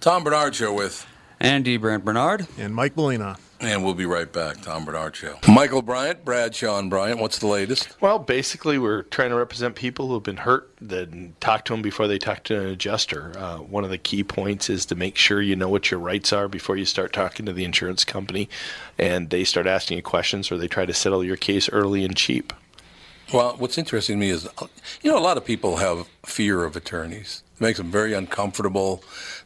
Tom Barnard Show with Andy Brant Barnard. And Mike Molina. And we'll be right back. Tom Barnard Show. Michael Bryant, Bradshaw and Bryant. What's the latest? Well, basically, we're trying to represent people who have been hurt, then talk to them before they talk to an adjuster. Uh, one of the key points is to make sure you know what your rights are before you start talking to the insurance company and they start asking you questions or they try to settle your case early and cheap. Well, what's interesting to me is, you know, a lot of people have fear of attorneys. It makes them very uncomfortable.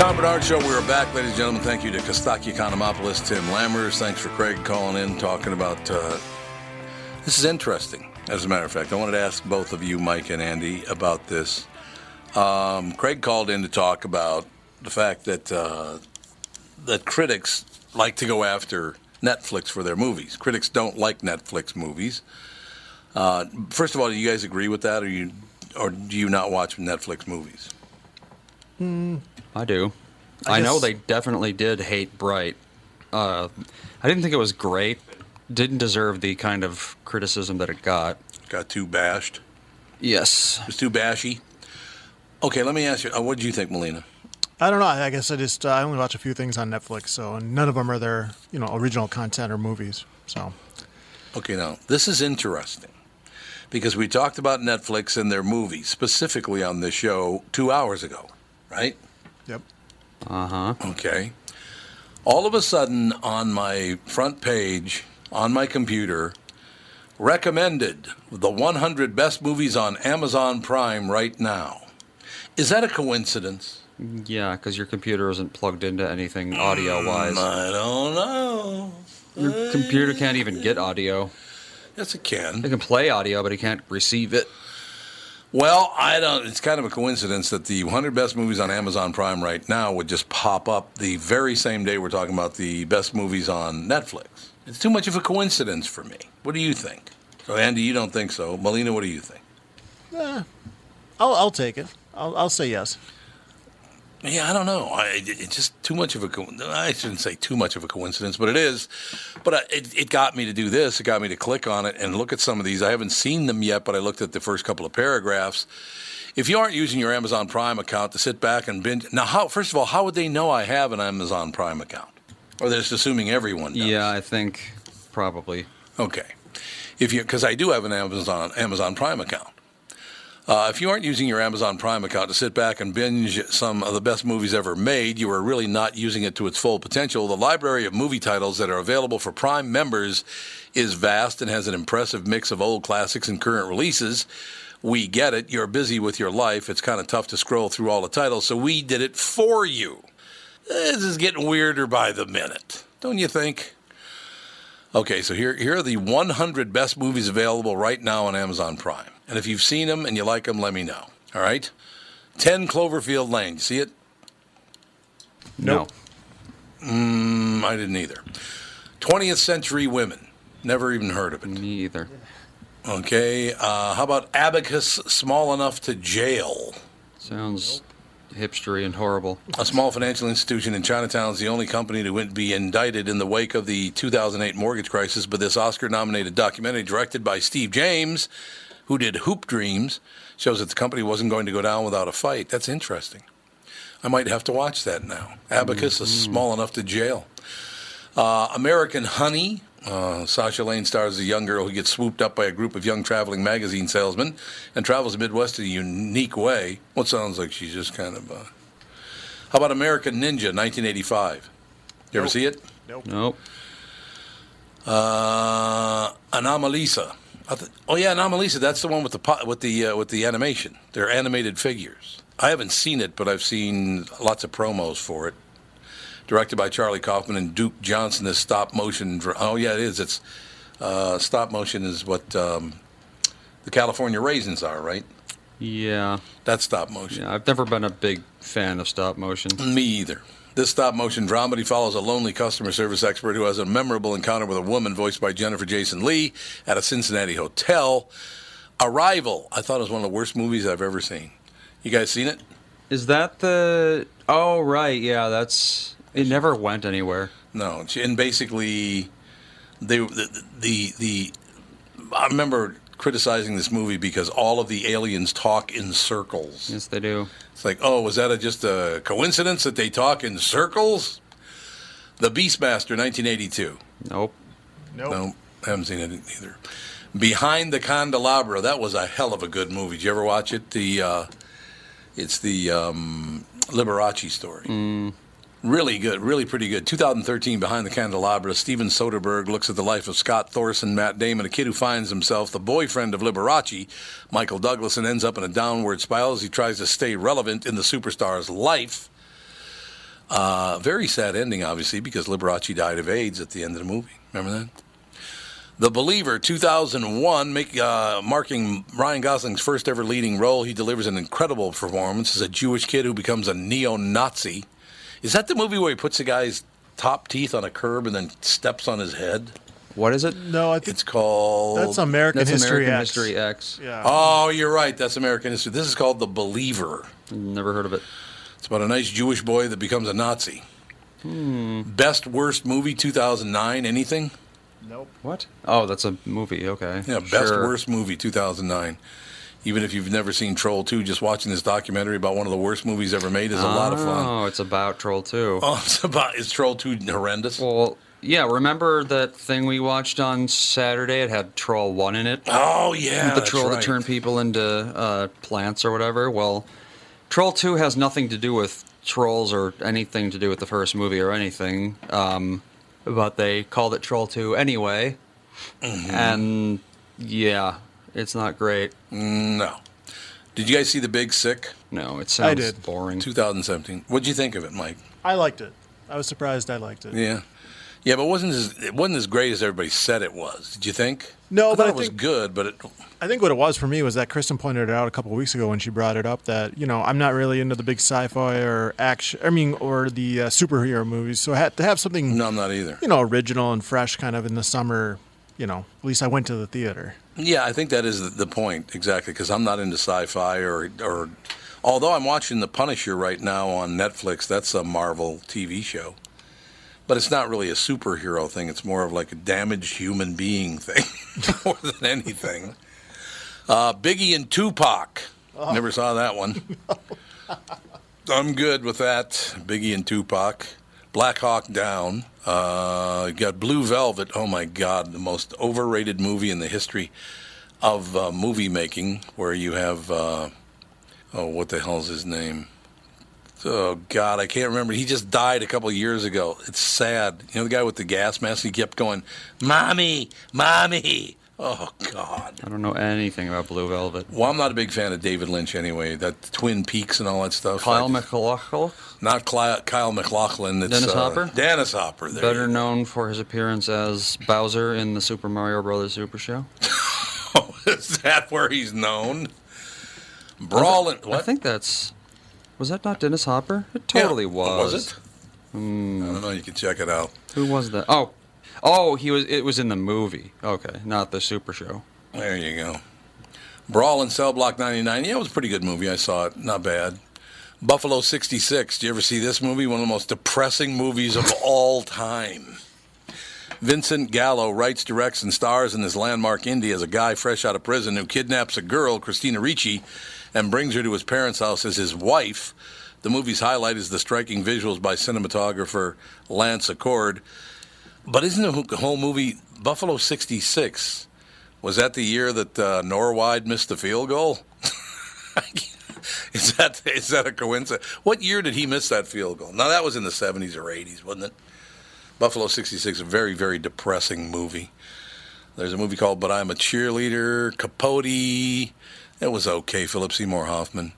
Tom Barnard Show, we're back, ladies and gentlemen. Thank you to Kostaki Economopoulos, Tim Lammers. Thanks for Craig calling in, talking about. Uh, this is interesting, as a matter of fact. I wanted to ask both of you, Mike and Andy, about this. Um, Craig called in to talk about the fact that uh, that critics like to go after Netflix for their movies. Critics don't like Netflix movies. Uh, first of all, do you guys agree with that, or you, or do you not watch Netflix movies? I do. I I, know they definitely did hate Bright. Uh, I didn't think it was great. Didn't deserve the kind of criticism that it got. Got too bashed. Yes. It was too bashy. Okay, let me ask you. Uh, what did you think, Melina? I don't know. I guess I just uh, I only watch a few things on Netflix, so none of them are their you know original content or movies. So Okay, now this is interesting because we talked about Netflix and their movies specifically on this show two hours ago, right? yep. Uh huh. Okay. All of a sudden, on my front page on my computer, recommended the 100 best movies on Amazon Prime right now. Is that a coincidence? Yeah, because your computer isn't plugged into anything audio wise. I don't know. Your computer can't even get audio. Yes, it can. It can play audio, but it can't receive it. Well, I don't. It's kind of a coincidence that the 100 best movies on Amazon Prime right now would just pop up the very same day we're talking about the best movies on Netflix. It's too much of a coincidence for me. What do you think? So, Andy, you don't think so. Melina, what do you think? I'll I'll take it. I'll I'll say yes. Yeah, I don't know. I, it's just too much of a. co- I shouldn't say too much of a coincidence, but it is. But I, it, it got me to do this. It got me to click on it and look at some of these. I haven't seen them yet, but I looked at the first couple of paragraphs. If you aren't using your Amazon Prime account to sit back and binge, now, how? First of all, how would they know I have an Amazon Prime account? Or they're just assuming everyone does. Yeah, I think probably. Okay. If you, because I do have an Amazon Amazon Prime account. Uh, if you aren't using your Amazon Prime account to sit back and binge some of the best movies ever made, you are really not using it to its full potential. The library of movie titles that are available for Prime members is vast and has an impressive mix of old classics and current releases. We get it. You're busy with your life. It's kind of tough to scroll through all the titles, so we did it for you. This is getting weirder by the minute, don't you think? Okay, so here, here are the 100 best movies available right now on Amazon Prime. And if you've seen them and you like them, let me know. All right? 10 Cloverfield Lane. You see it? No. Mm, I didn't either. 20th Century Women. Never even heard of it. Me either. Okay, uh, how about Abacus Small Enough to Jail? Sounds hipstery and horrible. A small financial institution in Chinatown is the only company to be indicted in the wake of the 2008 mortgage crisis. But this Oscar nominated documentary, directed by Steve James, who did Hoop Dreams, shows that the company wasn't going to go down without a fight. That's interesting. I might have to watch that now. Abacus is small enough to jail. Uh, American Honey. Uh, Sasha Lane stars as a young girl who gets swooped up by a group of young traveling magazine salesmen and travels the Midwest in a unique way. What sounds like she's just kind of. Uh... How about American Ninja, 1985? You ever Nope. see it? Nope. Nope. Uh, Anomalisa. I th- oh yeah, Anomalisa. That's the one with the po- with the uh, with the animation. They're animated figures. I haven't seen it, but I've seen lots of promos for it. Directed by Charlie Kaufman and Duke Johnson. This stop motion. dr- Oh yeah, it is. It's uh, stop motion is what um, the California raisins are, right? Yeah. That's stop motion. Yeah. I've never been a big fan of stop motion. Me either. This stop motion dramedy follows a lonely customer service expert who has a memorable encounter with a woman voiced by Jennifer Jason Leigh at a Cincinnati hotel. Arrival. I thought it was one of the worst movies I've ever seen. You guys seen it? Is that the? Oh right. Yeah. That's. It never went anywhere. No. And basically, they the the, the I remember criticizing this movie because all of the aliens talk in circles. Yes, they do. It's like, oh, was that a, just a coincidence that they talk in circles? The Beastmaster, 1982. Nope. Nope. No, haven't seen it either. Behind the Candelabra, that was a hell of a good movie. Did you ever watch it? The uh, it's the um, Liberace story. Really good, really pretty good. 2013, Behind the Candelabra, Steven Soderbergh looks at the life of Scott Thorson, Matt Damon, a kid who finds himself the boyfriend of Liberace, Michael Douglas, and ends up in a downward spiral as he tries to stay relevant in the superstar's life. Uh, very sad ending, obviously, because Liberace died of AIDS at the end of the movie. Remember that? The Believer, 2001, make, uh, marking Ryan Gosling's first ever leading role. He delivers an incredible performance as a Jewish kid who becomes a neo Nazi. Is that the movie where he puts a guy's top teeth on a curb and then steps on his head? What is it? No, I think It's called. that's American That's History American X. History X. Yeah. Oh, you're right. That's American history. This is called The Believer. Never heard of it. It's about a nice Jewish boy that becomes a Nazi. Hmm. Best worst movie 2009. Anything? Nope. What? Oh, that's a movie. Okay. Yeah, best Sure. worst movie 2009. Even if you've never seen Troll 2, just watching this documentary about one of the worst movies ever made is a lot of fun. Oh, it's about Troll 2. Oh, it's about is Troll 2 horrendous? Well, yeah, remember that thing we watched on Saturday? It had Troll 1 in it. Oh yeah, the troll right. that turned people into uh, plants or whatever. Well, Troll 2 has nothing to do with trolls or anything to do with the first movie or anything. Um, but they called it Troll 2 anyway. Mm-hmm. And yeah, it's not great. No. Did you guys see The Big Sick? No, it sounds did. boring. 2017. What'd you think of it, Mike? I liked it. I was surprised I liked it. Yeah. Yeah, but it wasn't as it wasn't as great as everybody said it was. Did you think? No, I but thought I it was think- good, but it I think what it was for me was that Kristen pointed it out a couple of weeks ago when she brought it up that you know I'm not really into the big sci-fi or action. I mean, or the uh, superhero movies. So I had to have something no, I'm not either. you know original and fresh, kind of in the summer. You know, at least I went to the theater. Yeah, I think that is the- point exactly because I'm not into sci-fi or or. Although I'm watching The Punisher right now on Netflix, that's a Marvel TV show, but it's not really a superhero thing. It's more of like a damaged human being thing more than anything. Uh, Biggie and Tupac. Never saw that one. I'm good with that. Biggie and Tupac. Black Hawk Down. Uh, got Blue Velvet. Oh my God, the most overrated movie in the history of uh, movie making, where you have uh, oh, what the hell's his name? Oh God, I can't remember. He just died a couple years ago. It's sad. You know the guy with the gas mask. He kept going, "Mommy, mommy." Oh God. I don't know anything about Blue Velvet. Well, I'm not a big fan of David Lynch anyway. That Twin Peaks and all that stuff. Kyle I- MacLachlan, not Kyle, Kyle MacLachlan. It's, Dennis uh, Hopper? Dennis Hopper. There better known for his appearance as Bowser in the Super Mario Brothers Super Show. Is that where he's known? Brawling. I What? think that's. Was that not Dennis Hopper? It Yeah. totally was. Was it? I don't know. You can check it out. Who was that? Oh, oh, he was. It was in the movie. Okay, not the Super Show. There you go. Brawl in Cell Block 99. Yeah, it was a pretty good movie. I saw it. Not bad. Buffalo 66. Do you ever see this movie? One of the most depressing movies of all time. Vincent Gallo writes, directs, and stars in this landmark indie as a guy fresh out of prison who kidnaps a girl, Christina Ricci, and brings her to his parents' house as his wife. The movie's highlight is the striking visuals by cinematographer Lance Acord. But isn't the whole movie Buffalo 66? Was that the year that uh, Norwood missed the field goal? is that is that a coincidence? What year did he miss that field goal? Now that was in the 70s or 80s, wasn't it? Buffalo 66, a very very depressing movie. There's a movie called But I'm a Cheerleader, Capote. It was okay. Philip Seymour Hoffman.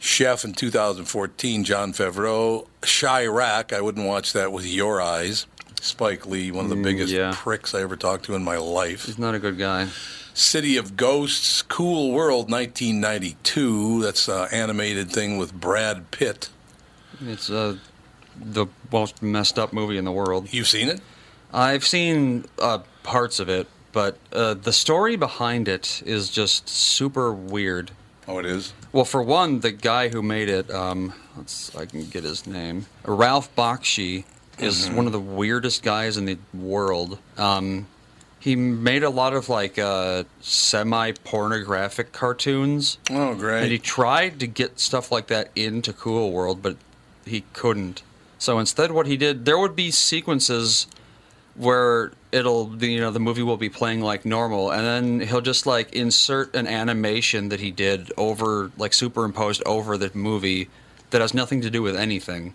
Chef in 2014, Jon Favreau. Chi-Raq, I wouldn't watch that with your eyes. Spike Lee, one of the Mm, biggest yeah. pricks I ever talked to in my life. He's not a good guy. City of Ghosts, Cool World, 1992. That's an animated thing with Brad Pitt. It's uh, the most messed up movie in the world. You've seen it? I've seen uh, parts of it, but uh, the story behind it is just super weird. Oh, it is. Well, for one, the guy who made it, um, let's I can get his name. Ralph Bakshi is one of the weirdest guys in the world. Um, he made a lot of like uh, semi-pornographic cartoons, Oh, great! and he tried to get stuff like that into Cool World, but he couldn't. So instead, what he did, there would be sequences where it'll the you know the movie will be playing like normal and then he'll just like insert an animation that he did over like superimposed over the movie that has nothing to do with anything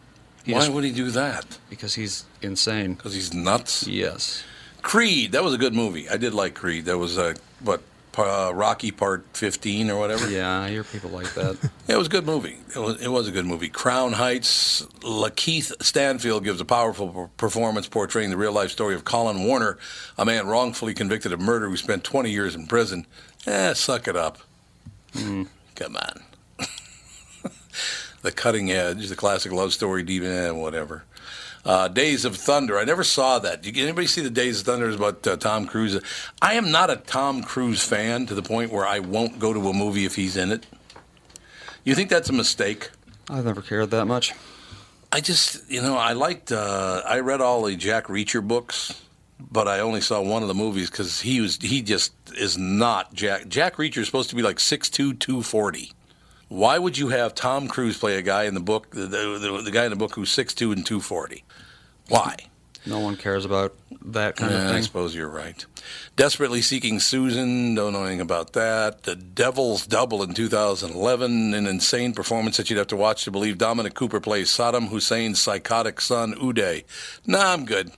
he Why just, would he do that? because he's insane Because he's nuts. yes Creed, that was a good movie. I did like Creed. That was, uh, what, uh, Rocky Part 15 or whatever? yeah i hear people like that Yeah, it was a good movie. It was, it was a good movie. Crown Heights. Lakeith Stanfield gives a powerful performance portraying the real life story of Colin Warner, a man wrongfully convicted of murder who spent 20 years in prison. Eh, suck it up. Come on. the Cutting Edge, the classic love story, deep, eh, whatever. Uh, Days of Thunder. I never saw that. Did anybody see the Days of Thunder? About uh, Tom Cruise. I am not a Tom Cruise fan to the point where I won't go to a movie if he's in it. You think that's a mistake? i've never cared that much I just, you know, I liked. Uh, I read all the Jack Reacher books, but I only saw one of the movies because he was he just is not Jack. Jack Reacher is supposed to be like 6'2", 240. Why would you have Tom Cruise play a guy in the book, the, the, the guy in the book who's 6'2", and 240? Why? no one cares about that kind Yeah, of eh, I suppose you're right. Desperately Seeking Susan, don't know anything about that. The Devil's Double in 2011, an insane performance that you'd have to watch to believe Dominic Cooper plays Saddam Hussein's psychotic son, Uday. Nah, I'm good.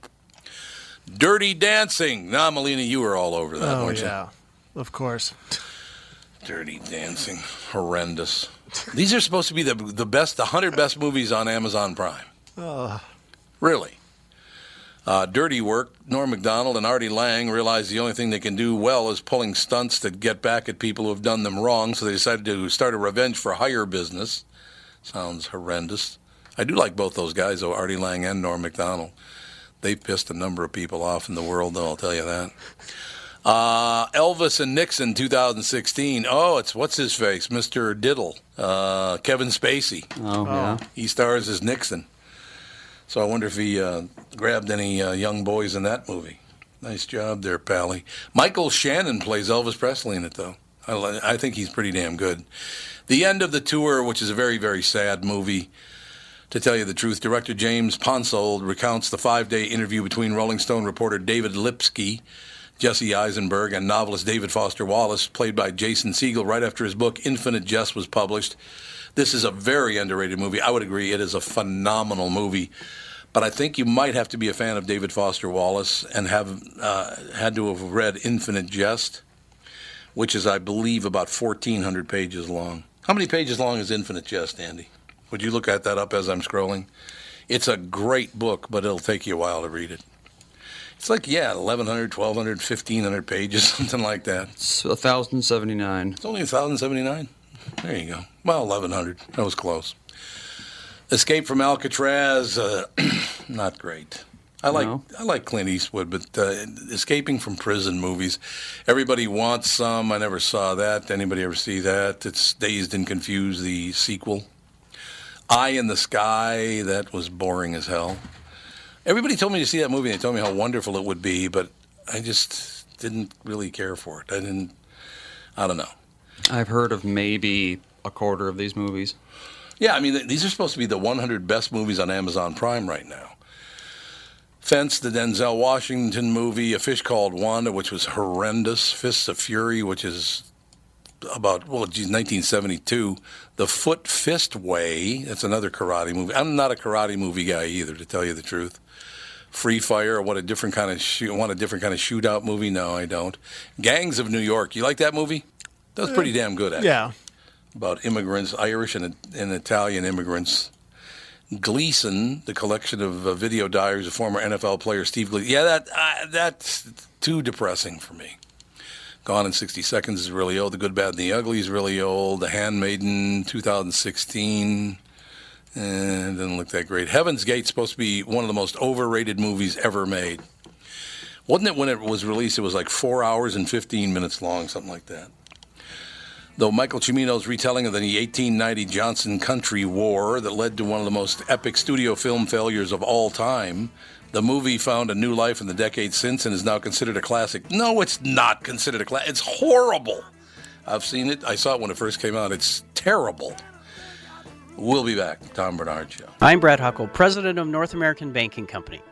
Dirty Dancing. Nah, Melina, you were all over that, Oh weren't yeah, of course. Dirty Dancing. Horrendous. These are supposed to be the, the best, the 100 best movies on Amazon Prime. Really? Uh, dirty work. Norm MacDonald and Artie Lange realized the only thing they can do well is pulling stunts to get back at people who have done them wrong, so they decided to start a revenge for hire business. Sounds horrendous. I do like both those guys, though, Artie Lange and Norm MacDonald. They've pissed a number of people off in the world, though, I'll tell you that. Uh, Elvis and Nixon, 2016. Oh, it's what's his face? Mr. Diddle. Uh, Kevin Spacey. oh, yeah He stars as Nixon. So I wonder if he uh, grabbed any uh, young boys in that movie. Nice job there, Pally. Michael Shannon plays Elvis Presley in it, though. I, I think he's pretty damn good. The end of the tour, which is a very, very sad movie. To tell you the truth, director James Ponsoldt recounts the five day interview between Rolling Stone reporter David Lipsky, Jesse Eisenberg, and novelist David Foster Wallace, played by Jason Segel, right after his book Infinite Jest was published. This is a very underrated movie. I would agree, it is a phenomenal movie. But I think you might have to be a fan of David Foster Wallace and have uh, had to have read Infinite Jest, which is, I believe, about 1,400 pages long. How many pages long is Infinite Jest, Andy? Would you look at that up as I'm scrolling? It's a great book, but it'll take you a while to read it. It's like, yeah, 1,100, 1,200, 1,500 pages, something like that. It's 1,079. It's only 1,079. There you go. Well, 1,100. That was close. Escape from Alcatraz, uh, not great. I like No? I like Clint Eastwood, but uh, escaping from prison movies, everybody wants some. I never saw that. Anybody ever see that? It's Dazed and Confused, the sequel. Eye in the Sky, that was boring as hell. Everybody told me to see that movie. They told me how wonderful it would be, but I just didn't really care for it. I didn't. I don't know. I've heard of maybe a quarter of these movies. Yeah, I mean, these are supposed to be the 100 best movies on Amazon Prime right now. Fence, the Denzel Washington movie, A Fish Called Wanda, which was horrendous. Fists of Fury, which is about, well, geez, 1972. The Foot Fist Way, that's another karate movie. I'm not a karate movie guy either, to tell you the truth. Free Fire, what a different kind of want a different kind of shootout movie? No, I don't. Gangs of New York, you like that movie? That was pretty damn good, actually Yeah. about immigrants, Irish and, and Italian immigrants. Gleason, the collection of uh, video diaries of former NFL player Steve Gleason. Yeah, that uh, that's too depressing for me. Gone in 60 Seconds is really old. The Good, Bad, and the Ugly is really old. The Handmaiden, 2016. And doesn't look that great. Heaven's Gate's supposed to be one of the most overrated movies ever made. Wasn't it when it was released? It was like four hours and 15 minutes long, something like that. Though Michael Cimino's retelling of the 1890 Johnson County War that led to one of the most epic studio film failures of all time, the movie found a new life in the decades since and is now considered a classic. No, it's not considered a classic. It's horrible. I've seen it. I saw it when it first came out. It's terrible. We'll be back. Tom Barnard Show. I'm Brad Huckle, president of North American Banking Company.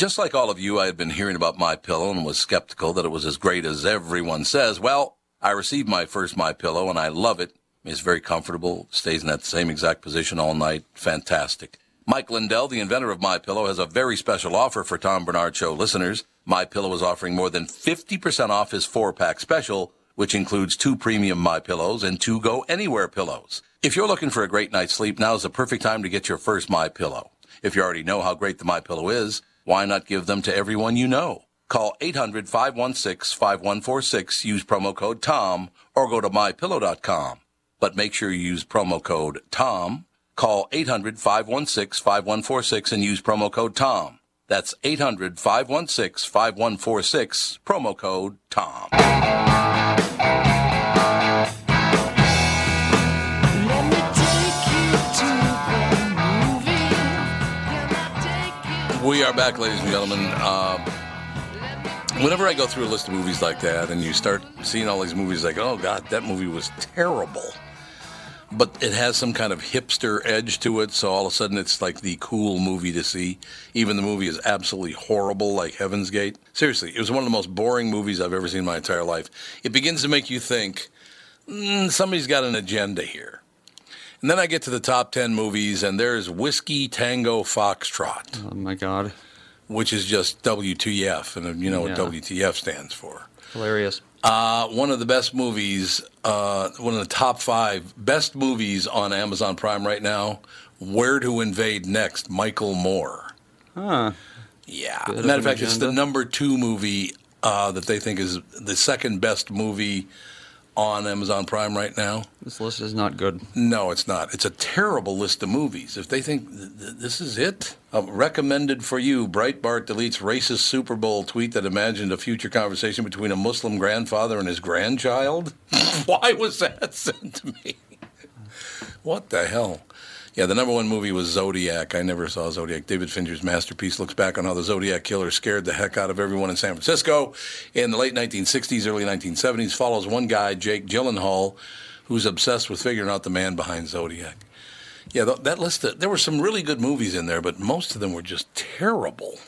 Just like all of you, I had been hearing about my pillow and was skeptical that it was as great as everyone says. Well, I received my first my pillow and I love it. It's very comfortable, stays in that same exact position all night. Fantastic. Mike Lindell, the inventor of My Pillow, has a very special offer for Tom Barnard Show listeners. My Pillow is offering more than 50% off his four-pack special, which includes two premium My Pillows and two Go Anywhere pillows. If you're looking for a great night's sleep, now is the perfect time to get your first My Pillow. If you already know how great the My Pillow is, why not give them to everyone you know? Call 800-516-5146, use promo code TOM, or go to mypillow.com. But make sure you use promo code TOM. Call 800-516-5146 and use promo code TOM. That's 800-516-5146, promo code TOM. We are back, ladies and gentlemen. Uh, whenever I go through a list of movies like that, and you start seeing all these movies, like, oh god, that movie was terrible, but it has some kind of hipster edge to it, so all of a sudden it's like the cool movie to see. Even the movie is absolutely horrible, like Heaven's Gate. Seriously, it was one of the most boring movies I've ever seen in my entire life. It begins to make you think mm, somebody's got an agenda here. And then I get to the top 10 movies, and there's Whiskey Tango Foxtrot Oh my god. which is just WTF, and you know Yeah. what WTF stands for. Hilarious. Uh, one of the best movies, uh, one of the top five best movies on Amazon Prime right now. Where to Invade Next, Michael Moore. Huh. Yeah. Matter of fact, it's the number two movie uh, that they think is the second best movie on Amazon Prime right now. This list is not good. No, it's not. It's a terrible list of movies. If they think th- th- this is it, uh, recommended for you, Breitbart deletes racist Super Bowl tweet that imagined a future conversation between a Muslim grandfather and his grandchild. Why was that sent to me? What the hell? Yeah, the number one movie was Zodiac. I never saw Zodiac. David Fincher's masterpiece looks back on how the Zodiac killer scared the heck out of everyone in San Francisco in the late 1960s, early 1970s. Follows one guy, Jake Gyllenhaal, who's obsessed with figuring out the man behind Zodiac. Yeah, th- that list. Uh, there were some really good movies in there, but most of them were just terrible.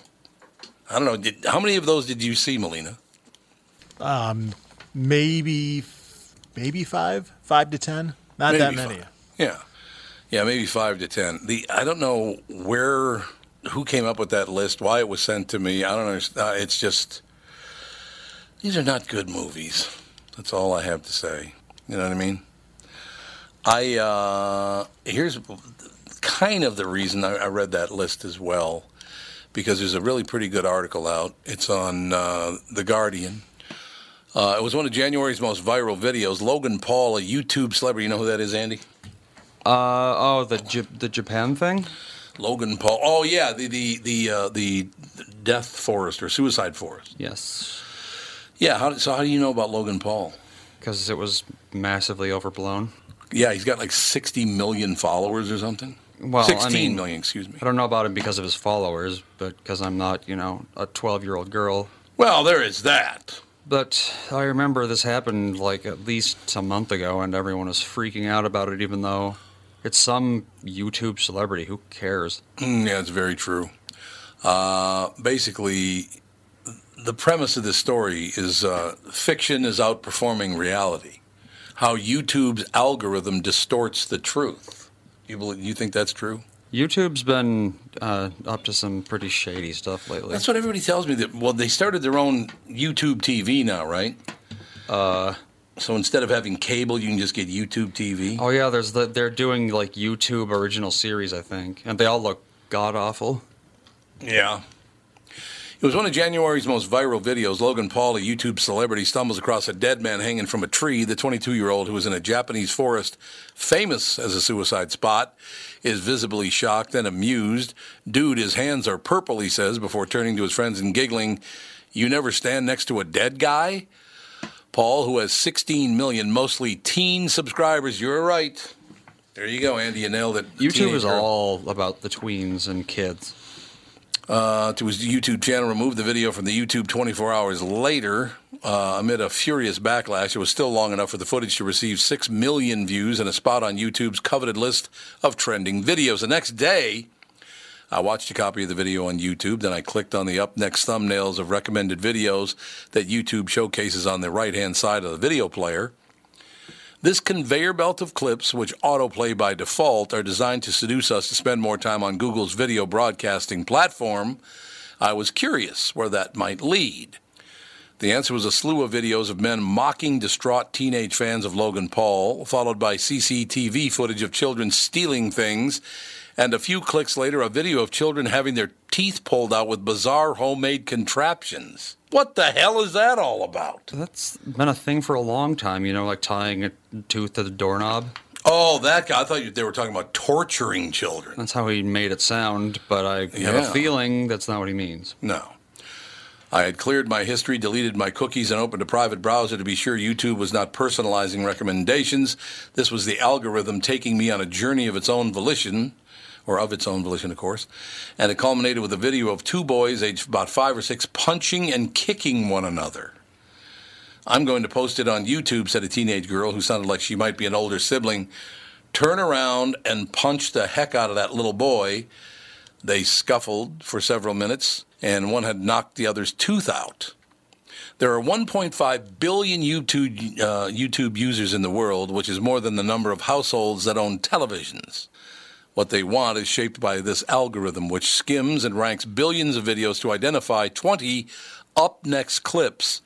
I don't know. Did, how many of those did you see, Melina? Um, maybe, maybe five, five to ten. Not that many. five. Yeah, yeah, maybe five to ten. The I don't know where, who came up with that list, why it was sent to me. I don't understand. Uh, it's just these are not good movies. That's all I have to say. You know what I mean? I uh, here's kind of the reason I, I read that list as well, because there's a really pretty good article out. It's on uh, the Guardian. Uh, it was one of January's most viral videos. Logan Paul, a YouTube celebrity. You know who that is, Andy? Uh oh, the J- the Japan thing. Logan Paul. Oh yeah, the the the uh, the death forest or suicide forest. Yes, Yeah. How, so how do you know about Logan Paul? because it was massively overblown. Yeah, he's got like 60 million followers or something. Well, I sixteen million. mean- excuse me. I don't know about him because of his followers, but because I'm not, you know, a 12 year old girl. Well, there is that. But I remember this happened like at least a month ago, and everyone was freaking out about it, even though it's some YouTube celebrity. Who cares? Yeah, it's very true. Uh, basically, the premise of this story is uh, fiction is outperforming reality. How YouTube's algorithm distorts the truth. You believe, you think that's true? YouTube's been uh, up to some pretty shady stuff lately. That's what everybody tells me. That well, they started their own YouTube TV now, right? Uh, so instead of having cable, you can just get YouTube TV. oh yeah, there's the they're doing like YouTube original series, I think, and they all look god awful. Yeah. It was one of January's most viral videos. Logan Paul, a YouTube celebrity, stumbles across a dead man hanging from a tree. The 22 year old, who was in a Japanese forest famous as a suicide spot, is visibly shocked and amused. Dude, his hands are purple, he says, before turning to his friends and giggling. You never stand next to a dead guy? Paul, who has 16 million, mostly teen subscribers, you're right. There you go, Andy. You nailed it. YouTube is all about the tweens and kids. uh, to his YouTube channel, removed the video from the YouTube 24 hours later uh, amid a furious backlash. It was still long enough for the footage to receive 6 million views and a spot on YouTube's coveted list of trending videos. The next day, I watched a copy of the video on YouTube. Then I clicked on the up next thumbnails of recommended videos that YouTube showcases on the right hand side of the video player. This conveyor belt of clips, which autoplay by default, are designed to seduce us to spend more time on Google's video broadcasting platform. I was curious where that might lead. The answer was a slew of videos of men mocking distraught teenage fans of Logan Paul, followed by CCTV footage of children stealing things, and a few clicks later, a video of children having their teeth pulled out with bizarre homemade contraptions. What the hell is that all about? That's been a thing for a long time, you know, like tying a tooth to the doorknob. Oh, that guy. I thought you, they were talking about torturing children. That's how he made it sound, but I have a feeling that's not what he means. No. I had cleared my history, deleted my cookies, and opened a private browser to be sure YouTube was not personalizing recommendations. This was the algorithm taking me on a journey of its own volition, or of its own volition, of course. And it culminated with a video of two boys, aged about five or six, punching and kicking one another. I'm going to post it on YouTube, said a teenage girl who sounded like she might be an older sibling. Turn around and punch the heck out of that little boy. They scuffled for several minutes, and one had knocked the other's tooth out. There are 1.5 billion YouTube, uh, YouTube users in the world, which is more than the number of households that own televisions. What they want is shaped by this algorithm, which skims and ranks billions of videos to identify 20 up next clips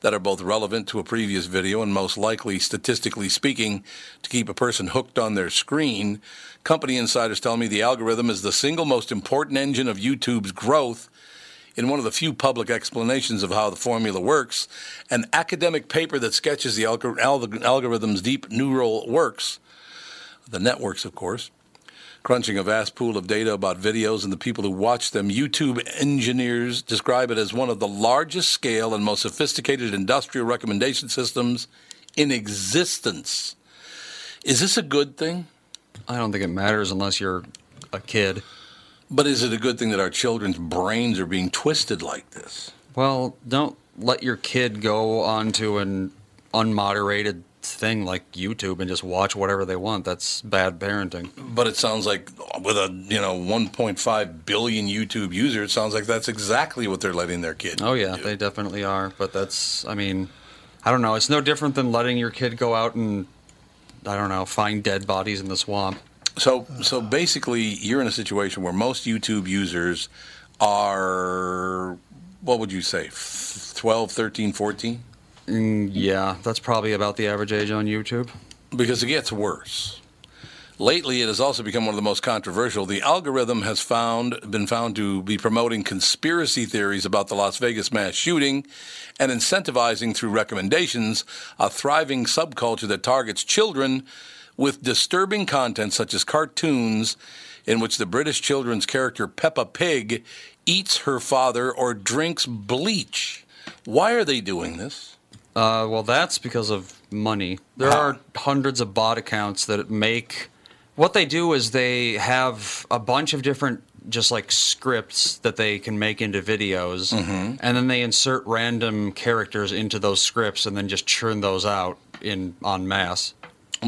that are both relevant to a previous video and most likely, statistically speaking, to keep a person hooked on their screen. Company insiders tell me the algorithm is the single most important engine of YouTube's growth. In one of the few public explanations of how the formula works, an academic paper that sketches the algor- algorithm's deep neural works, the networks, of course, crunching a vast pool of data about videos and the people who watch them. YouTube engineers describe it as one of the largest scale and most sophisticated industrial recommendation systems in existence. Is this a good thing? I don't think it matters unless you're a kid. But is it a good thing that our children's brains are being twisted like this? Well, don't let your kid go onto an unmoderated thing like YouTube and just watch whatever they want. That's bad parenting. But it sounds like with a you know 1.5 billion YouTube users, it sounds like that's exactly what they're letting their kid. Oh yeah, do. they definitely are. But that's, I mean, I don't know. It's no different than letting your kid go out and, I don't know, find dead bodies in the swamp. So so basically, you're in a situation where most YouTube users are what would you say, f- 12, 13, 14? Mm, yeah, that's probably about the average age on YouTube. because it gets worse. Lately, it has also become one of the most controversial. The algorithm has found been found to be promoting conspiracy theories about the Las Vegas mass shooting and incentivizing through recommendations a thriving subculture that targets children with disturbing content such as cartoons in which the British children's character Peppa Pig eats her father or drinks bleach. Why are they doing this? Uh, well, that's because of money. There are hundreds of bot accounts that make. What they do is they have a bunch of different, just like scripts that they can make into videos, and then they insert random characters into those scripts, and then just churn those out in en masse.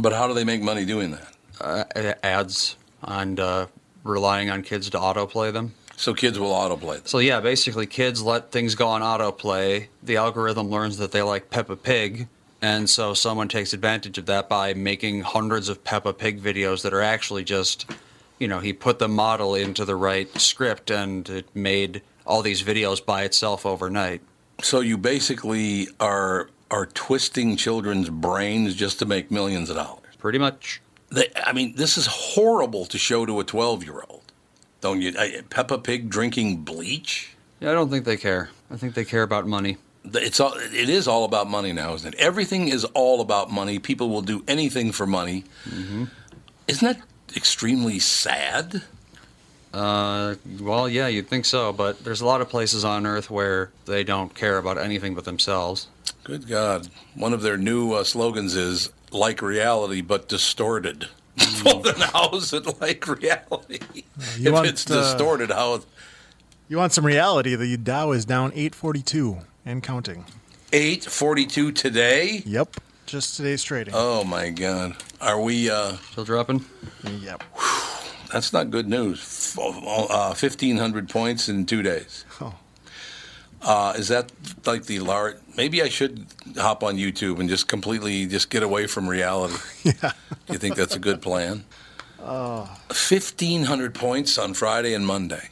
But how do they make money doing that? Uh, ads and uh, relying on kids to autoplay them. So kids will autoplay this. So yeah, basically, kids let things go on autoplay. The algorithm learns that they like Peppa Pig, and so someone takes advantage of that by making hundreds of Peppa Pig videos that are actually just, you know, he put the model into the right script and it made all these videos by itself overnight. So you basically are are twisting children's brains just to make millions of dollars. Pretty much. They, I mean, this is horrible to show to a twelve-year-old. Don't you? I, Peppa Pig drinking bleach. Yeah, I don't think they care. I think they care about money. It's all. It is all about money now, isn't it? Everything is all about money. People will do anything for money. Isn't that extremely sad? Uh, well, yeah, you'd think so, but there's a lot of places on Earth where they don't care about anything but themselves. Good God! One of their new uh, slogans is "like reality but distorted." well, then how is it like reality? you if want, it's uh, distorted, how? You want some reality? The Dow is down 842 and counting. Eight forty-two today. Yep, just today's trading. Oh my God! Are we? Uh, Still dropping? Yep. that's not good news. F- Uh, Fifteen hundred points in two days. Oh. Uh, is that like the large? Maybe I should hop on YouTube and just completely just get away from reality. Yeah. Do you think that's a good plan? Fifteen hundred points on Friday and Monday.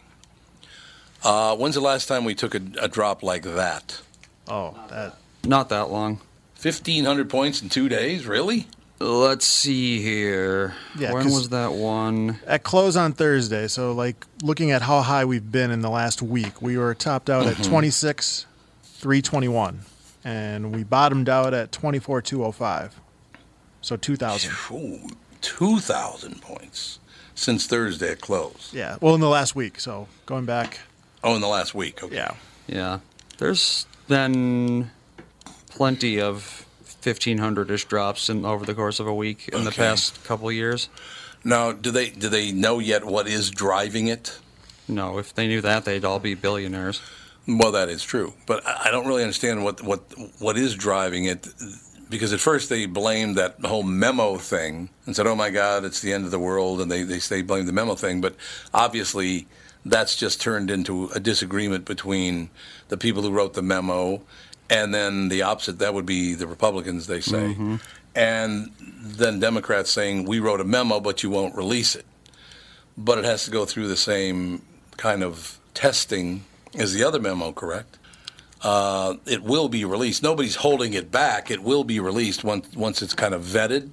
Uh, when's the last time we took a, a drop like that? Oh, that. Not that long. Fifteen hundred points in two days, really? Let's see here. Yeah, when was that one? At close on Thursday, so like looking at how high we've been in the last week, we were topped out at mm-hmm. 26, 321, and we bottomed out at 24, 205. So 2,000. Two thousand points since Thursday at close. Yeah. Well, in the last week. So going back. Oh, in the last week. Okay. Yeah. Yeah. There's been plenty of 1500-ish drops in over the course of a week in the past couple years. Now, do they do they know yet what is driving it? No, if they knew that, they'd all be billionaires. Well, that is true, but I I don't really understand what what what is driving it. Because at first they blamed that whole memo thing and said, "Oh my God, it's the end of the world," and they they they blamed the memo thing. But obviously, that's just turned into a disagreement between the people who wrote the memo, and then the opposite. That would be the Republicans, they say, and then Democrats saying, "We wrote a memo, but you won't release it." But it has to go through the same kind of testing as the other memo, correct? Uh, it will be released. Nobody's holding it back. It will be released once once it's kind of vetted,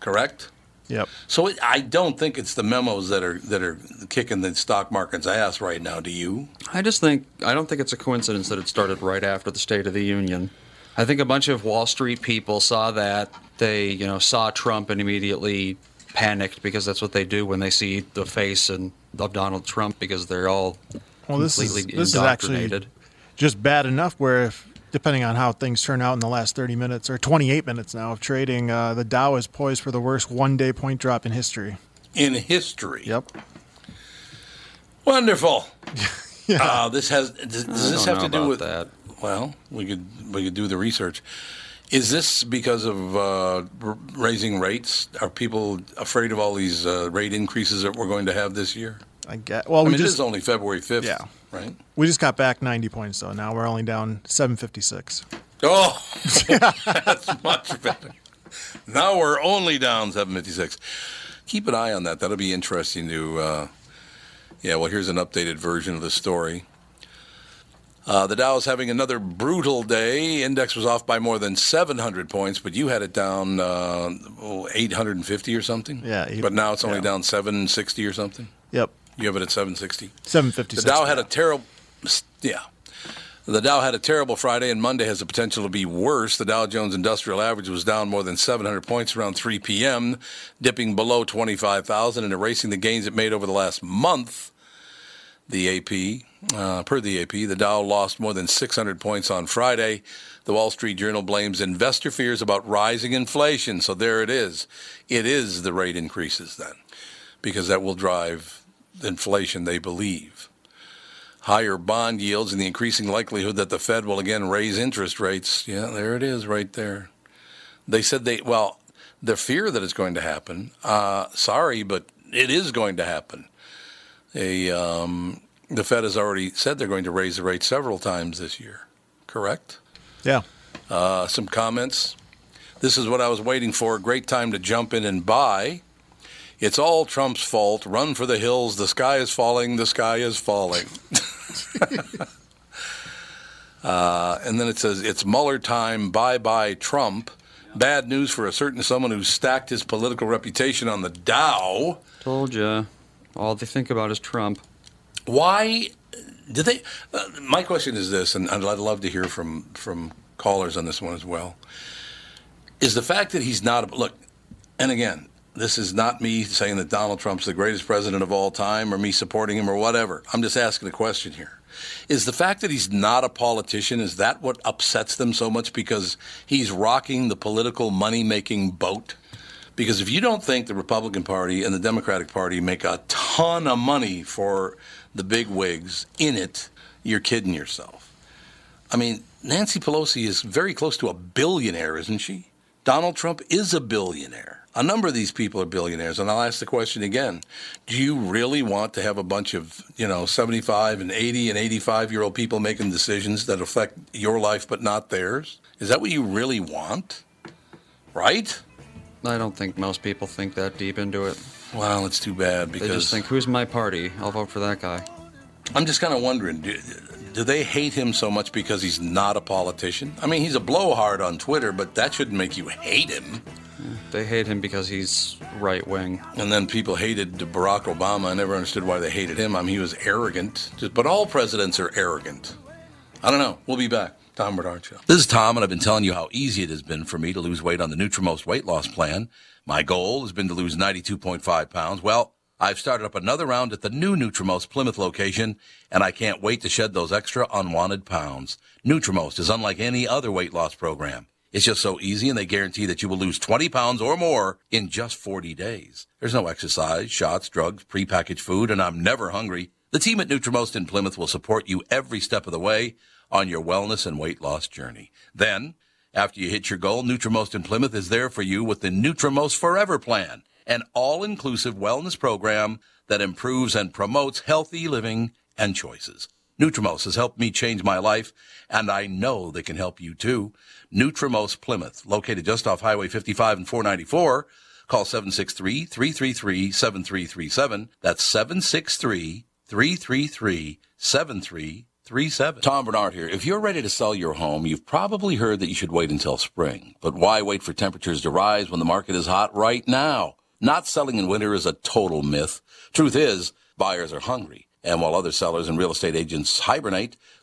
correct? Yep. So it, I don't think it's the memos that are that are kicking the stock market's ass right now. Do you? I just think I don't think it's a coincidence that it started right after the State of the Union. I think a bunch of Wall Street people saw that they, you know, saw Trump and immediately panicked because that's what they do when they see the face and of Donald Trump because they're all Well, this is completely this is actually just bad enough where if depending on how things turn out in the last 30 minutes or 28 minutes now of trading, uh, the Dow is poised for the worst one day point drop in history. In history. Yep. Wonderful. Uh, this has does, does this have to do with that? Well, we could we could do the research. Is this because of uh, r- raising rates? Are people afraid of all these uh, rate increases that we're going to have this year? I get. Well, I we mean, just is only February fifth, Yeah. right? we just got back 90 points though. Now we're only down 756. Oh, that's much better. Now we're only down 756. Keep an eye on that. That'll be interesting to. Uh, yeah, well, here's an updated version of the story. Uh, the Dow is having another brutal day. Index was off by more than 700 points, but you had it down uh, oh, 850 or something. Yeah, eight- but now it's only yeah. down 760 or something. Yep. You have it at 760. 756. The Dow had a terrible, yeah. The Dow had a terrible Friday, and Monday has the potential to be worse. The Dow Jones Industrial Average was down more than 700 points around 3 p.m., dipping below 25,000 and erasing the gains it made over the last month. The AP, uh, per the AP, the Dow lost more than 600 points on Friday. The Wall Street Journal blames investor fears about rising inflation. So there it is. It is the rate increases then, because that will drive inflation, they believe higher bond yields and the increasing likelihood that the Fed will again raise interest rates. Yeah, there it is right there. They said they, well, the fear that it's going to happen, uh, sorry, but it is going to happen. A, um, the Fed has already said they're going to raise the rate several times this year, correct? Yeah. Uh, some comments. This is what I was waiting for. Great time to jump in and buy. It's all Trump's fault. Run for the hills. The sky is falling. The sky is falling. uh, and then it says, It's Mueller time. Bye bye, Trump. Bad news for a certain someone who stacked his political reputation on the Dow. Told you. All they think about is Trump. Why did they? Uh, my question is this, and I'd love to hear from from callers on this one as well. Is the fact that he's not look, and again, this is not me saying that Donald Trump's the greatest president of all time, or me supporting him, or whatever. I'm just asking a question here. Is the fact that he's not a politician is that what upsets them so much because he's rocking the political money making boat? Because if you don't think the Republican Party and the Democratic Party make a ton of money for the big wigs in it, you're kidding yourself. I mean, Nancy Pelosi is very close to a billionaire, isn't she? Donald Trump is a billionaire. A number of these people are billionaires, and I'll ask the question again: Do you really want to have a bunch of you know 75 and 80 and 85 year old people making decisions that affect your life but not theirs? Is that what you really want? Right? I don't think most people think that deep into it. Well, it's too bad because They just think, who's my party? I'll vote for that guy. I'm just kind of wondering do, do they hate him so much because he's not a politician? I mean, he's a blowhard on Twitter, but that shouldn't make you hate him. They hate him because he's right wing. And then people hated Barack Obama. I never understood why they hated him. I mean, he was arrogant. Just- But all presidents are arrogant. I don't know. We'll be back. Tom Barnard Show. This is Tom, and I've been telling you how easy it has been for me to lose weight on the Nutrimost weight loss plan. My goal has been to lose 92.5 pounds. Well, I've started up another round at the new Nutrimost Plymouth location, and I can't wait to shed those extra unwanted pounds. Nutrimost is unlike any other weight loss program. It's just so easy, and they guarantee that you will lose 20 pounds or more in just 40 days. There's no exercise, shots, drugs, prepackaged food, and I'm never hungry. The team at Nutrimost in Plymouth will support you every step of the way on your wellness and weight loss journey. Then, after you hit your goal, Nutrimost in Plymouth is there for you with the Nutrimost Forever Plan, an all-inclusive wellness program that improves and promotes healthy living and choices. Nutrimost has helped me change my life, and I know they can help you too. Nutrimost Plymouth, located just off Highway 55 and 494. Call 763-333-7337. That's 763-333-7337. Tom Barnard here. If you're ready to sell your home, you've probably heard that you should wait until spring. But why wait for temperatures to rise when the market is hot right now? Not selling in winter is a total myth. Truth is, buyers are hungry. And while other sellers and real estate agents hibernate,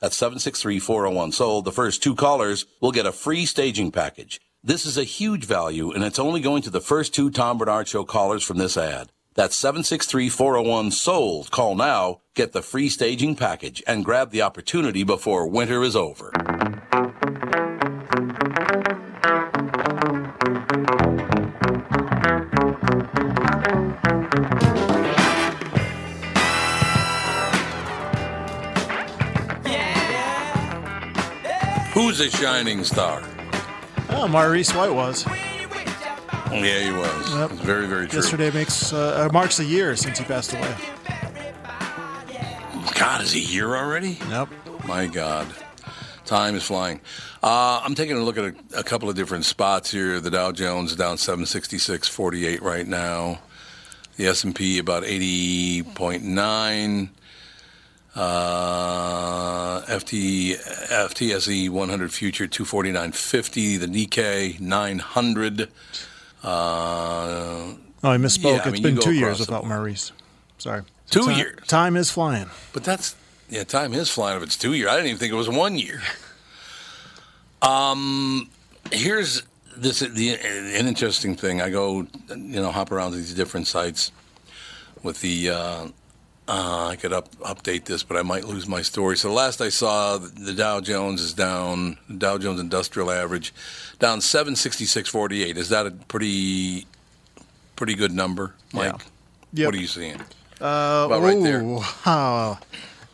That's 763 401 sold. The first two callers will get a free staging package. This is a huge value, and it's only going to the first two Tom Barnard Show callers from this ad. That's 763 401 sold. Call now, get the free staging package, and grab the opportunity before winter is over. Who's a shining star? Oh, Maurice White was. Yeah, he was. Yep. Very, very true. Yesterday makes uh, uh, marks a year since he passed away. God, is he here already? Yep. My God, time is flying. Uh, I'm taking a look at a, a couple of different spots here. The Dow Jones down 766.48 right now. The S&P about 80.9. Uh, FT, FTSE 100 future 249.50. The Nikkei 900. Uh, Oh, I misspoke. Yeah, I mean, been you go two years without. Maurice. Sorry. Two Ti- years? Time is flying. But that's yeah, time is flying if it's two years. I didn't even think it was one year. Um, here's this the an interesting thing. I go, you know, hop around to these different sites with the. Uh, uh, I could up, update this, but I might lose my story. So the last I saw, the Dow Jones is down. The Dow Jones Industrial Average down seven sixty six forty eight. Is that a pretty pretty good number, Mike? Yep. What are you seeing? Uh, About right there. ooh, wow.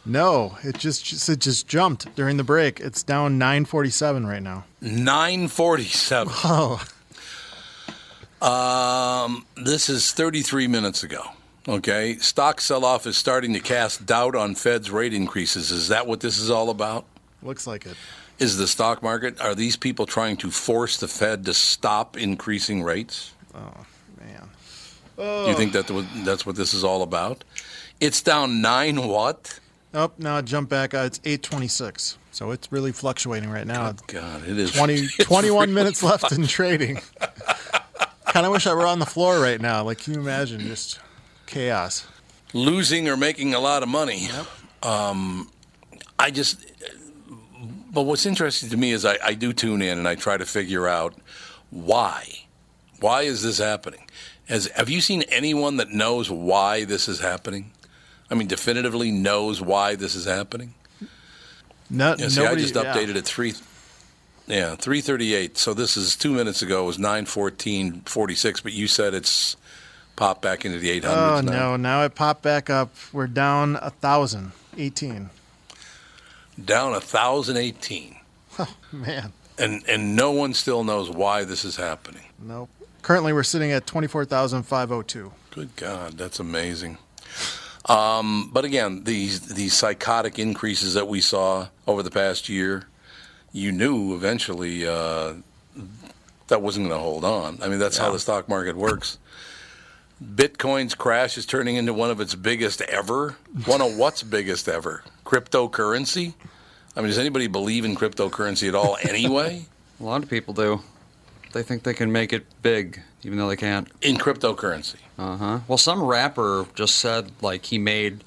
No, it just, just it just jumped during the break. It's down 947 right now. 947. Oh, Um, this is 33 minutes ago. Okay. Stock sell off is starting to cast doubt on Fed's rate increases. Is that what this is all about? looks like it. Is the stock market, are these people trying to force the Fed to stop increasing rates? Oh, man. Do you think that that's what this is all about? It's down nine what? Oh, now jump back. Uh, it's 826. So it's really fluctuating right now. Oh god, it is 20, 21 really minutes left in trading. kind of wish I were on the floor right now. Like, can you imagine just chaos? losing or making a lot of money. Um, I just, but what's interesting to me is I, I do tune in and I try to figure out why. Why is this happening? Has, have you seen anyone that knows why this is happening? I mean, definitively knows why this is happening. No, Yeah, see, nobody, I just yeah. updated at three. Yeah, three thirty-eight. So this is two minutes ago. It was nine fourteen forty-six. But you said it's popped back into the eight Oh, hundreds now. no. Now it popped back up. We're down a 1,000. 18. Down a thousand eighteen. Man. and and no one still knows why this is happening. Nope. Currently, we're sitting at 24,502. Good God, that's amazing. Um, but again, these these psychotic increases that we saw over the past year, you knew eventually uh, that wasn't going to hold on. I mean, that's how the stock market works. Bitcoin's crash is turning into one of its biggest ever. One of what's biggest ever? Cryptocurrency. I mean, does anybody believe in cryptocurrency at all anyway? A lot of people do. They think they can make it big, even though they can't. in cryptocurrency. Uh huh. Well, some rapper just said like he made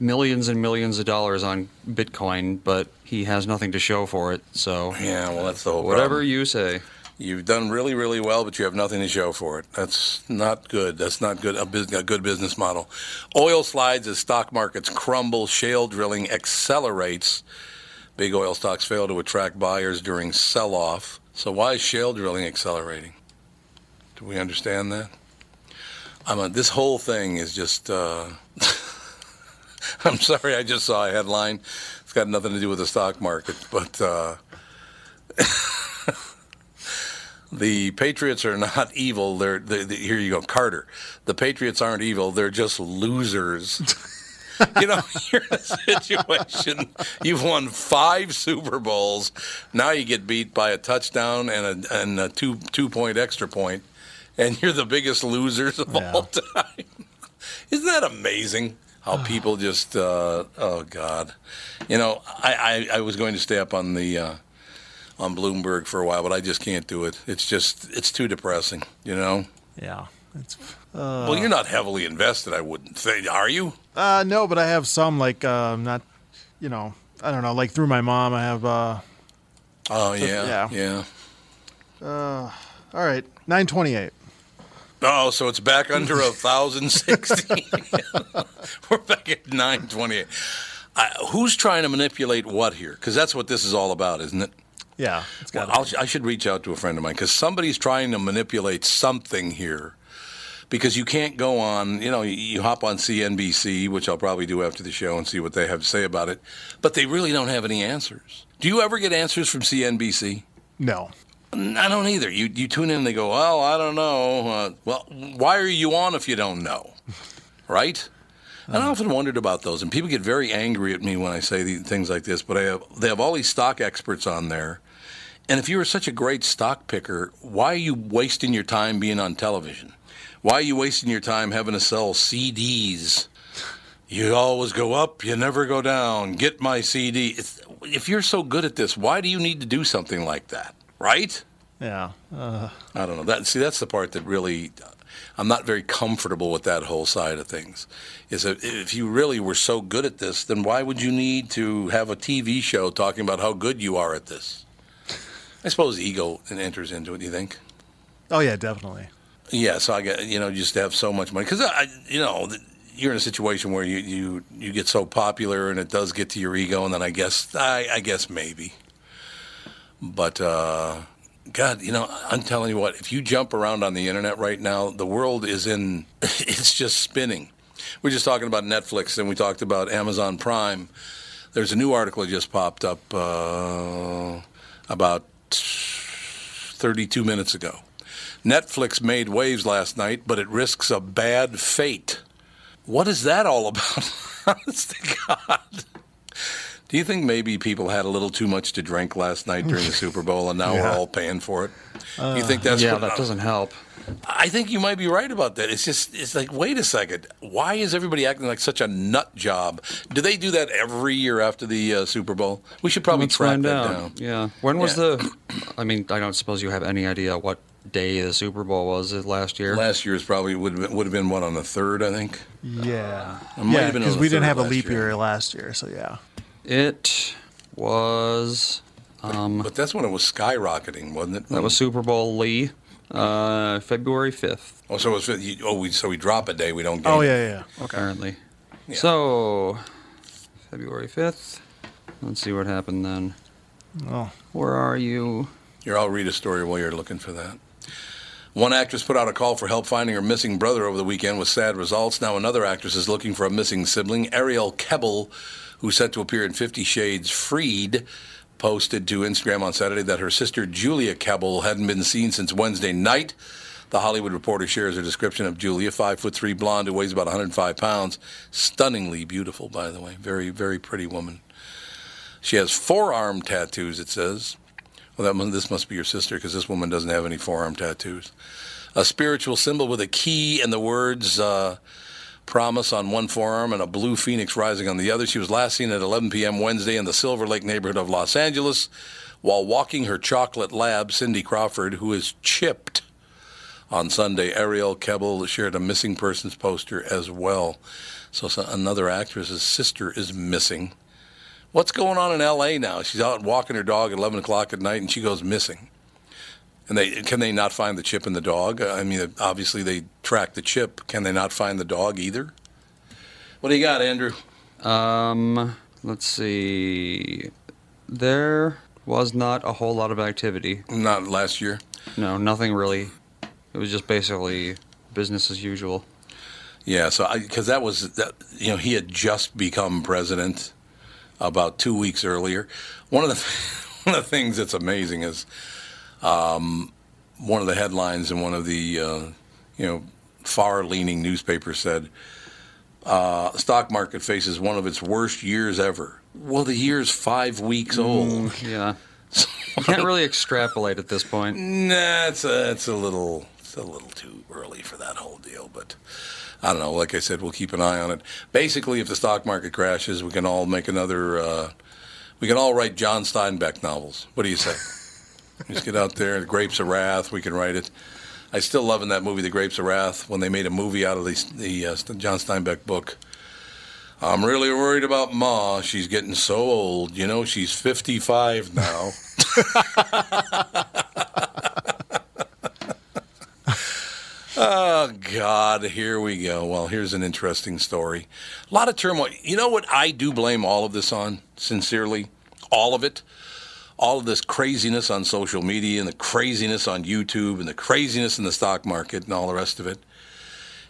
millions and millions of dollars on Bitcoin, but he has nothing to show for it. So Yeah, well, that's the whole whatever problem. you say. You've done really, really well, but you have nothing to show for it. That's not good. That's not good. A, a good business model. Oil slides as stock markets crumble. Shale drilling accelerates. Big oil stocks fail to attract buyers during sell-off. So why is shale drilling accelerating? Do we understand that? I'm this whole thing is just. Uh, I'm sorry, I just saw a headline. It's got nothing to do with the stock market, but. Uh, the Patriots are not evil. They're, they they- here you go, Carter. The Patriots aren't evil. They're just losers. you know, you're in a situation. You've won five Super Bowls. Now you get beat by a touchdown and a, and a two two point extra point, and you're the biggest losers of Yeah. all time. Isn't that amazing? How people just uh, oh god, you know I, I, I was going to stay up on the uh, on Bloomberg for a while, but I just can't do it. It's just it's too depressing, you know. Yeah. It's, well, you're not heavily invested, I wouldn't think, are you? uh, no, but I have some like uh, not, you know, I don't know, like through my mom. I have. Uh, Oh yeah, yeah. yeah. all right, nine twenty-eight. Oh, so it's back under a thousand sixty. We're back at nine twenty-eight. Who's trying to manipulate what here? Because that's what this is all about, isn't it? Yeah. Well, I should reach out to a friend of mine because somebody's trying to manipulate something here. Because you can't go on, you know, you, you hop on CNBC, which I'll probably do after the show and see what they have to say about it, but they really don't have any answers. Do you ever get answers from CNBC? no. I don't either. You you tune in and they go, well, I don't know. Uh, well, why are you on if you don't know? Right? And I often wondered about those, and people get very angry at me when I say things like this. But I have, they have all these stock experts on there, and if you were such a great stock picker, why are you wasting your time being on television? Why are you wasting your time having to sell CDs? You always go up, you never go down. Get my CD. It's, if you're so good at this, why do you need to do something like that? Right? Yeah. Uh, I don't know. That see, that's the part that really I'm not very comfortable with that whole side of things. Is that if you really were so good at this, then why would you need to have a TV show talking about how good you are at this? I suppose ego enters into it. Do you think? oh yeah, definitely. Yeah. So I get you know just to have so much money because I you know you're in a situation where you, you you get so popular and it does get to your ego, and then I guess I, I guess maybe. But uh, God, you know, I'm telling you what, if you jump around on the internet right now, the world is in, it's just spinning. We're just talking about Netflix and we talked about Amazon Prime. There's a new article that just popped up uh, about 32 minutes ago. Netflix made waves last night, but it risks a bad fate. What is that all about? Honest to God. Do you think maybe people had a little too much to drink last night during the Super Bowl and now we're all paying for it? you uh, think that's yeah, what- that doesn't help. I think you might be right about that. It's just, it's like, wait a second. Why is everybody acting like such a nut job? Do they do that every year after the uh, Super Bowl? We should probably Let's track find that out. down. Yeah. When was Yeah. the? I mean, I don't suppose you have any idea what day the Super Bowl was uh, last year. Last year's probably would have been, would have been what on the third, I think. Yeah. It might Yeah, have been because we didn't have a leap year. year last year, so yeah. It was. Um, But that's when it was skyrocketing, wasn't it? that was Super Bowl Lee, uh, February fifth. Oh, so it was, you- oh, we so we drop a day, we don't. Gain Oh it. yeah, yeah. Apparently. Yeah. So, February fifth. Let's see what happened then. Oh, Where are you? Here, I'll read a story while you're looking for that. One actress put out a call for help finding her missing brother over the weekend with sad results. Now another actress is looking for a missing sibling. Ariel Kebbel, who's set to appear in Fifty Shades Freed, posted to Instagram on Saturday that her sister Julia Kebbel hadn't been seen since Wednesday night. The Hollywood Reporter shares a description of Julia, five foot three blonde who weighs about 105 pounds, stunningly beautiful, by the way, very very pretty woman. She has forearm tattoos. It says. Well, that this must be your sister because this woman doesn't have any forearm tattoos. A spiritual symbol with a key and the words uh, promise on one forearm and a blue phoenix rising on the other. She was last seen at 11 p.m. Wednesday in the Silver Lake neighborhood of Los Angeles while walking her chocolate lab, Cindy Crawford, who is chipped. On Sunday, Ariel Kebbel shared a missing persons poster as well. So, another actress's sister is missing. What's going on in L.A. now? She's out walking her dog at 11 o'clock at night and she goes missing. And they can they not find the chip in the dog? I mean, obviously they track the chip. Can they not find the dog either? What do you got, Andrew? Um, let's see. There was not a whole lot of activity. Not last year. No, nothing really. It was just basically business as usual. Yeah, so because that was that, you know he had just become president about two weeks earlier. One of the one of the things that's amazing is um, one of the headlines in one of the uh, you know far leaning newspapers said uh, stock market faces one of its worst years ever. Well, the year's five weeks old. Yeah. You can't really extrapolate at this point. Nah, it's a, it's a little it's a little too early for that whole deal, but I don't know. Like I said, we'll keep an eye on it. Basically, if the stock market crashes, we can all make another. Uh, we can all write John Steinbeck novels. What do you say? Just get out there. The Grapes of Wrath. We can write it. I still love in that movie, The Grapes of Wrath, when they made a movie out of the, the uh, John Steinbeck book. I'm really worried about Ma. She's getting so old. You know, she's 55 now. oh, God. Here we go. Well, here's an interesting story. A lot of turmoil. You know what I do blame all of this on, sincerely? All of it? All of this craziness on social media and the craziness on YouTube and the craziness in the stock market and all the rest of it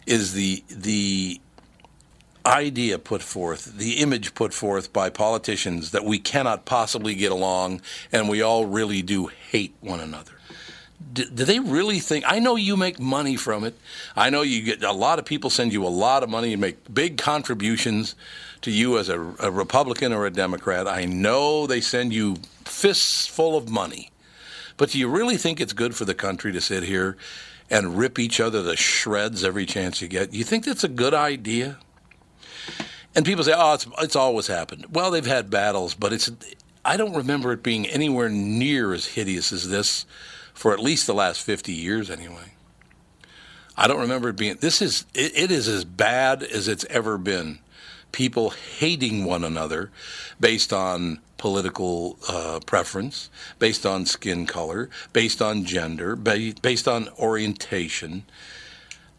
is the the idea put forth, the image put forth by politicians that we cannot possibly get along and we all really do hate one another. Do, do, they really think? I know you make money from it. I know you get a lot of people send you a lot of money and make big contributions to you as a, a Republican or a Democrat. I know they send you fists full of money. But do you really think it's good for the country to sit here and rip each other to shreds every chance you get? You think that's a good idea? And people say, "Oh, it's it's always happened." Well, they've had battles, but it's I don't remember it being anywhere near as hideous as this for at least the last 50 years anyway. I don't remember it being this is it, it is as bad as it's ever been. People hating one another based on political uh, preference, based on skin color, based on gender, ba- based on orientation.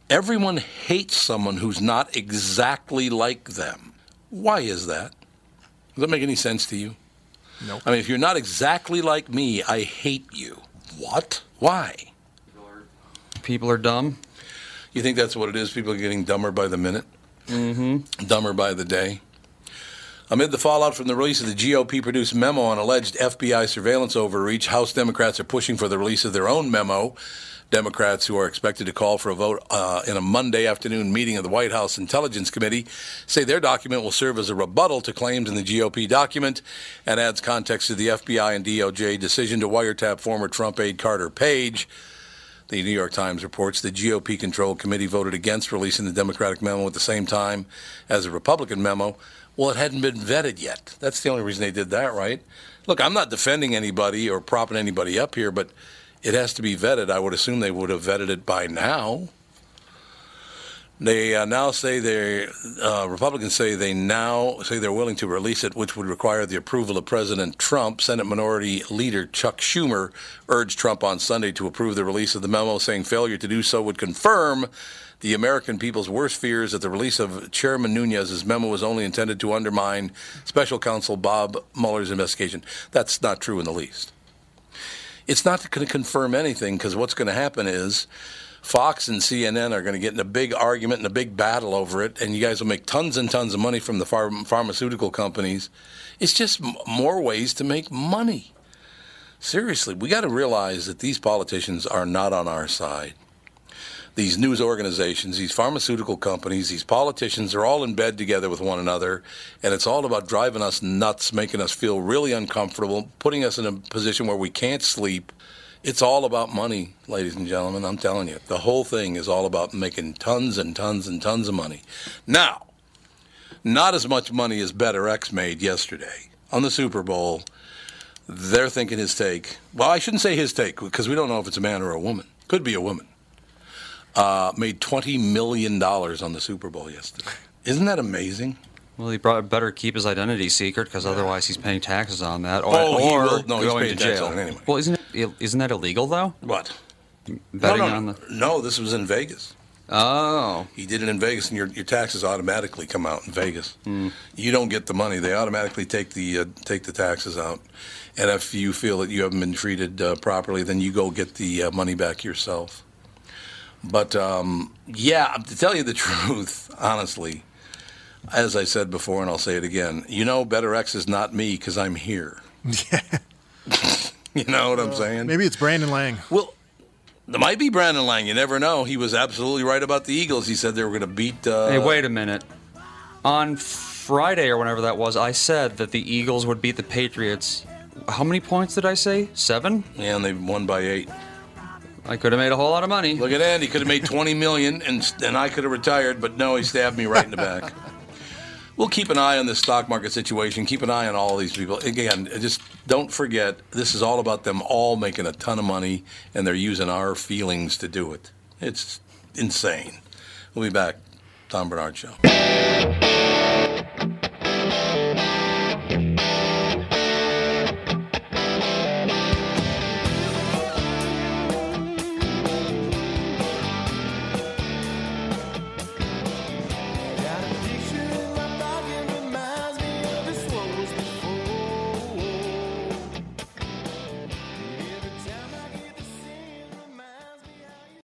Everyone hates someone who's not exactly like them. Why is that? Does that make any sense to you? No. I mean, if you're not exactly like me, I hate you. What? Why? People are dumb. You think that's what it is? People are getting dumber by the minute? Mm-hmm. Dumber by the day? Amid the fallout from the release of the GOP produced memo on alleged FBI surveillance overreach, House Democrats are pushing for the release of their own memo. Democrats, who are expected to call for a vote uh, in a Monday afternoon meeting of the White House Intelligence Committee, say their document will serve as a rebuttal to claims in the GOP document and adds context to the FBI and DOJ decision to wiretap former Trump aide Carter Page. The New York Times reports the GOP controlled committee voted against releasing the Democratic memo at the same time as the Republican memo. Well, it hadn't been vetted yet. That's the only reason they did that, right? Look, I'm not defending anybody or propping anybody up here, but it has to be vetted. I would assume they would have vetted it by now. They uh, now say they uh, Republicans say they now say they're willing to release it, which would require the approval of President Trump. Senate Minority Leader Chuck Schumer urged Trump on Sunday to approve the release of the memo, saying failure to do so would confirm the American people's worst fears that the release of Chairman Nunes's memo was only intended to undermine Special Counsel Bob Mueller's investigation. That's not true in the least. It's not going to confirm anything because what's going to happen is Fox and CNN are going to get in a big argument and a big battle over it, and you guys will make tons and tons of money from the pharm- pharmaceutical companies. It's just m- more ways to make money. Seriously, we got to realize that these politicians are not on our side. These news organizations, these pharmaceutical companies, these politicians are all in bed together with one another, and it's all about driving us nuts, making us feel really uncomfortable, putting us in a position where we can't sleep. It's all about money, ladies and gentlemen. I'm telling you. The whole thing is all about making tons and tons and tons of money. Now, not as much money as Bettor X made yesterday on the Super Bowl. They're thinking his take. Well, I shouldn't say his take because we don't know if it's a man or a woman. Could be a woman. Uh, made $20 million on the Super Bowl yesterday. Isn't that amazing? Well, he better keep his identity secret because otherwise he's paying taxes on that, or, Oh, or will- no, he's going to jail. anyway. Well, isn't it isn't that illegal though? What? Betting no, no, on the no, this was in Vegas. oh, He did it in Vegas, and your, your taxes automatically come out in Vegas. You don't get the money; they automatically take the uh, take the taxes out. And if you feel that you haven't been treated uh, properly, then you go get the uh, money back yourself. But um, yeah, to tell you the truth, honestly, as I said before, and I'll say it again, you know, Bettor X is not me because I'm here. Yeah. you know what I'm saying? Maybe it's Brandon Lang. Well, there might be Brandon Lang. You never know. He was absolutely right about the Eagles. He said they were going to beat. Uh, hey, wait a minute. On Friday or whenever that was, I said that the Eagles would beat the Patriots. How many points did I say? Seven. Yeah, and they won by eight. I could have made a whole lot of money. Look at that. He could have made 20 million, and and I could have retired, but no, he stabbed me right in the back. we'll keep an eye on this stock market situation. Keep an eye on all these people. Again, just don't forget this is all about them all making a ton of money, and they're using our feelings to do it. It's insane. We'll be back. Tom Barnard Show.